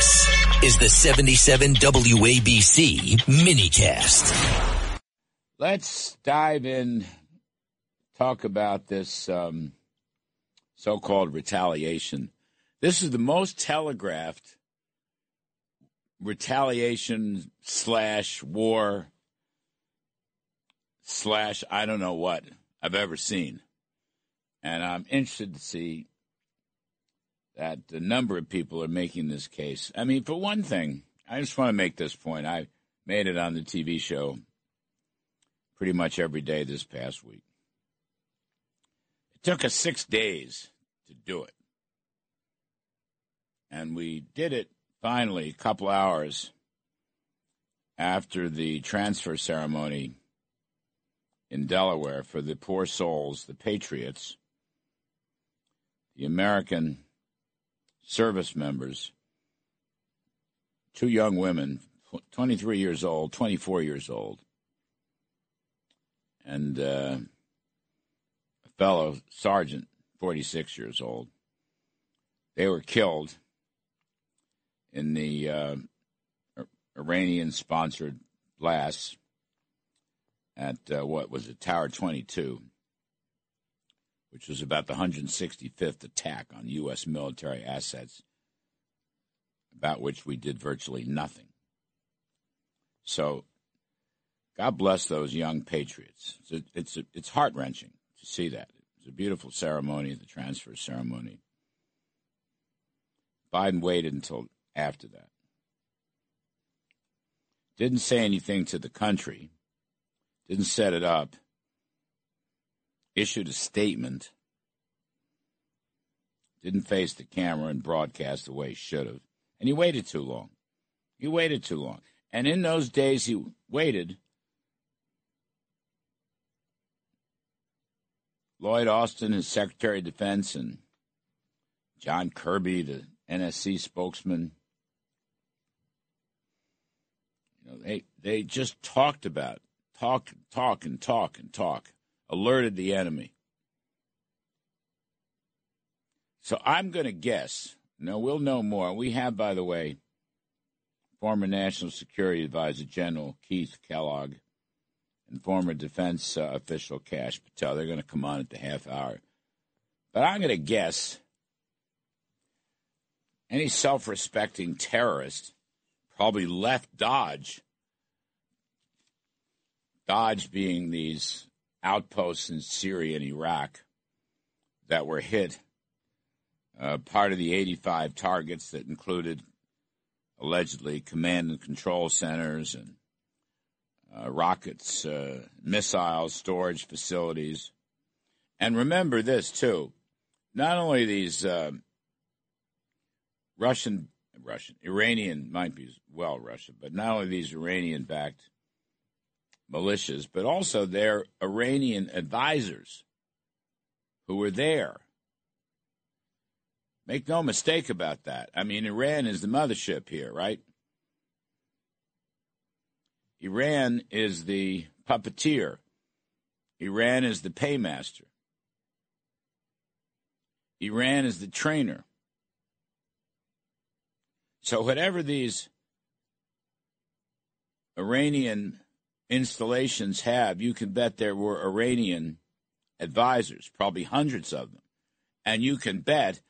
This is the 77 WABC minicast. Let's dive in, talk about this um, so called retaliation. This is the most telegraphed retaliation slash war slash I don't know what I've ever seen. And I'm interested to see that a number of people are making this case. I mean, for one thing, I just want to make this point. I made it on the TV show pretty much every day this past week. It took us six days to do it. And we did it finally a couple hours after the transfer ceremony in Delaware for the poor souls, the patriots, the American service members, two young women, 23 years old, 24 years old, and uh, a fellow sergeant, 46 years old. They were killed in the uh, Iranian sponsored blasts at uh, what was it, Tower 22, which was about the 165th attack on U.S. military assets, about which we did virtually nothing. So, God bless those young patriots. It's a, it's a, it's heart wrenching to see that. It's a beautiful ceremony, the transfer ceremony. Biden waited until after that. Didn't say anything to the country, didn't set it up, issued a statement, didn't face the camera and broadcast the way he should have. And he waited too long. He waited too long. And in those days he waited, Lloyd Austin, his Secretary of Defense, and John Kirby, the NSC spokesman, you know, they they just talked about talk, talk, and talk and talk, alerted the enemy. So I'm going to guess. No, we'll know more. We have, by the way, former National Security Advisor General Keith Kellogg and former defense uh, official Kash Patel. They're going to come on at the half hour. But I'm going to guess any self respecting terrorist probably left Dodge. Dodge being these outposts in Syria and Iraq that were hit, uh, part of the 85 targets that included allegedly command and control centers and uh, rockets, uh, missiles, storage facilities. And remember this, too. Not only these uh, Russian Russian, Iranian might be well Russian, but not only these Iranian backed militias, but also their Iranian advisors who were there. Make no mistake about that. I mean, Iran is the mothership here, right? Iran is the puppeteer. Iran is the paymaster. Iran is the trainer. So, whatever these Iranian installations have, you can bet there were Iranian advisors, probably hundreds of them. And you can bet,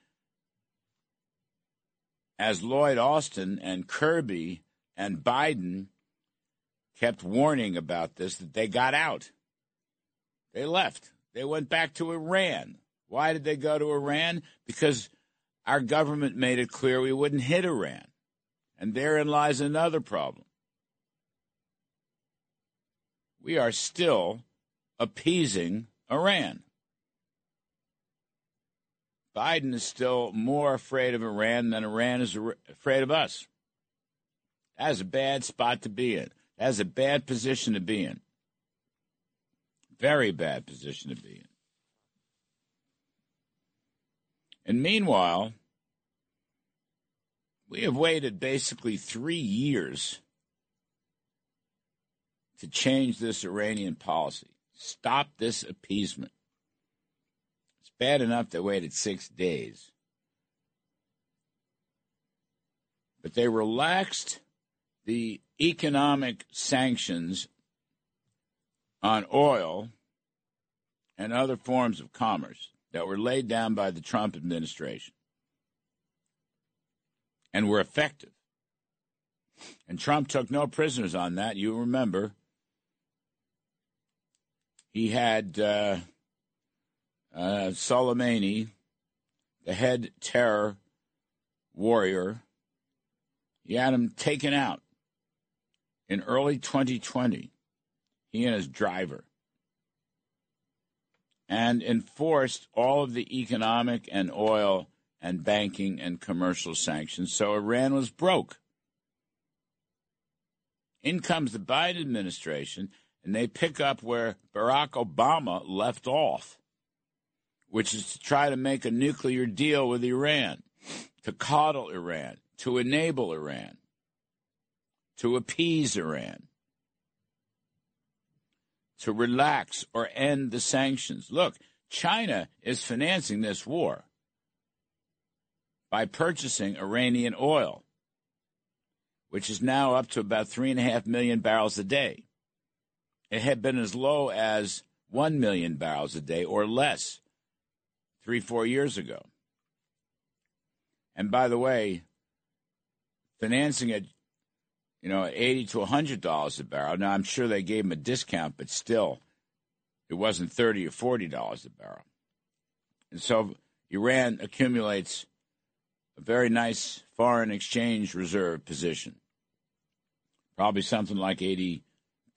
as Lloyd Austin and Kirby and Biden kept warning about this, that they got out. They left. They went back to Iran. Why did they go to Iran? Because our government made it clear we wouldn't hit Iran. And therein lies another problem. We are still appeasing Iran. Biden is still more afraid of Iran than Iran is afraid of us. That's a bad spot to be in. That's a bad position to be in. Very bad position to be in. And meanwhile, we have waited basically three years to change this Iranian policy. Stop this appeasement. It's bad enough they waited six days. But they relaxed the economic sanctions on oil and other forms of commerce that were laid down by the Trump administration and were effective. And Trump took no prisoners on that. You remember, he had uh, uh, Soleimani, the head terror warrior, he had him taken out in early 2020, he and his driver, and enforced all of the economic and oil and banking and commercial sanctions. So Iran was broke. In comes the Biden administration, and they pick up where Barack Obama left off, which is to try to make a nuclear deal with Iran, to coddle Iran, to enable Iran, to appease Iran, to relax or end the sanctions. Look, China is financing this war by purchasing Iranian oil, which is now up to about three and a half million barrels a day. It had been as low as one million barrels a day or less three, four years ago. And by the way, financing it, you know, eighty to hundred dollars a barrel. Now I'm sure they gave them a discount, but still, it wasn't thirty or forty dollars a barrel. And so Iran accumulates a very nice foreign exchange reserve position, probably something like eighty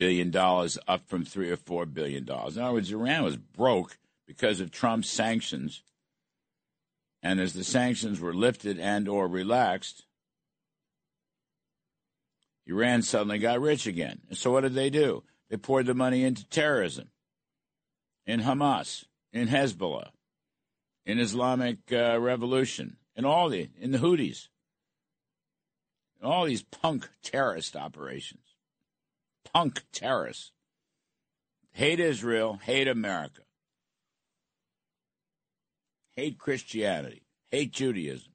billion dollars, up from three or four billion dollars. In other words, Iran was broke because of Trump's sanctions. And as the sanctions were lifted and or relaxed, Iran suddenly got rich again. And so what did they do? They poured the money into terrorism, in Hamas, in Hezbollah, in Islamic uh, Revolution, in all the in the Houthis, in all these punk terrorist operations. Punk terrorists. Hate Israel, hate America. Hate Christianity, hate Judaism.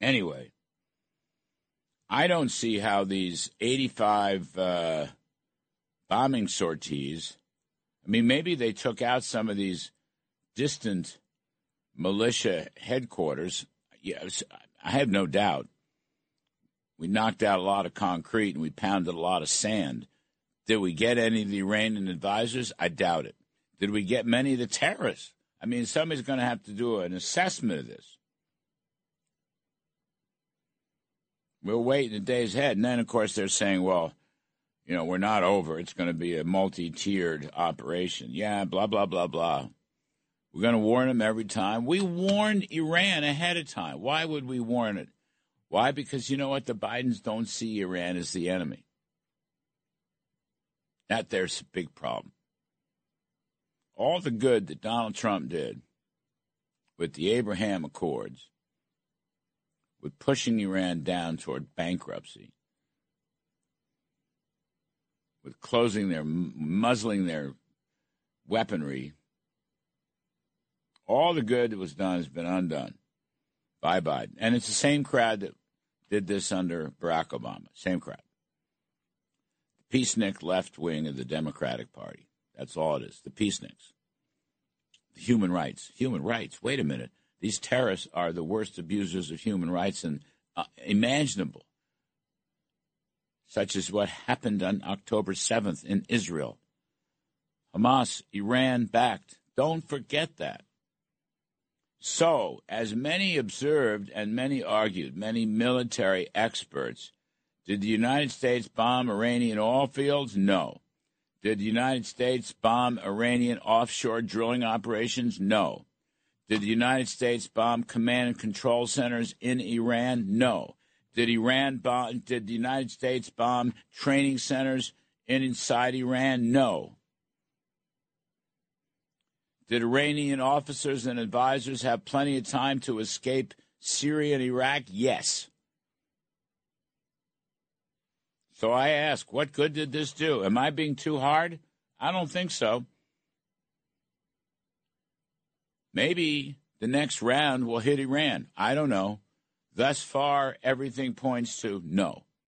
Anyway, I don't see how these 85 uh, bombing sorties, I mean, maybe they took out some of these distant militia headquarters. Yes, I have no doubt. We knocked out a lot of concrete and we pounded a lot of sand. Did we get any of the Iranian advisors? I doubt it. Did we get many of the terrorists? I mean, somebody's going to have to do an assessment of this. We're waiting the days ahead. And then, of course, they're saying, well, you know, we're not over. It's going to be a multi tiered operation. Yeah, blah, blah, blah, blah. We're going to warn them every time. We warned Iran ahead of time. Why would we warn it? Why? Because you know what? The Bidens don't see Iran as the enemy. That there's a big problem. All the good that Donald Trump did with the Abraham Accords, with pushing Iran down toward bankruptcy, with closing their, muzzling their weaponry, all the good that was done has been undone by Biden. And it's the same crowd that did this under Barack Obama. Same crowd. The peacenik left wing of the Democratic Party. That's all it is. The peaceniks. The human rights. Human rights. Wait a minute. These terrorists are the worst abusers of human rights and uh, imaginable, such as what happened on October 7th in Israel. Hamas, Iran backed. Don't forget that. So, as many observed and many argued, many military experts, did the United States bomb Iranian oil fields? No. Did the United States bomb Iranian offshore drilling operations? No. Did the United States bomb command and control centers in Iran? No. Did Iran bomb, did the United States bomb training centers in inside Iran? No. Did Iranian officers and advisors have plenty of time to escape Syria and Iraq? Yes. So I ask, what good did this do? Am I being too hard? I don't think so. Maybe the next round will hit Iran. I don't know. Thus far, everything points to no.